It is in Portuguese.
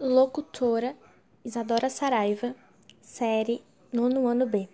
Locutora Isadora Saraiva, série Nono Ano B.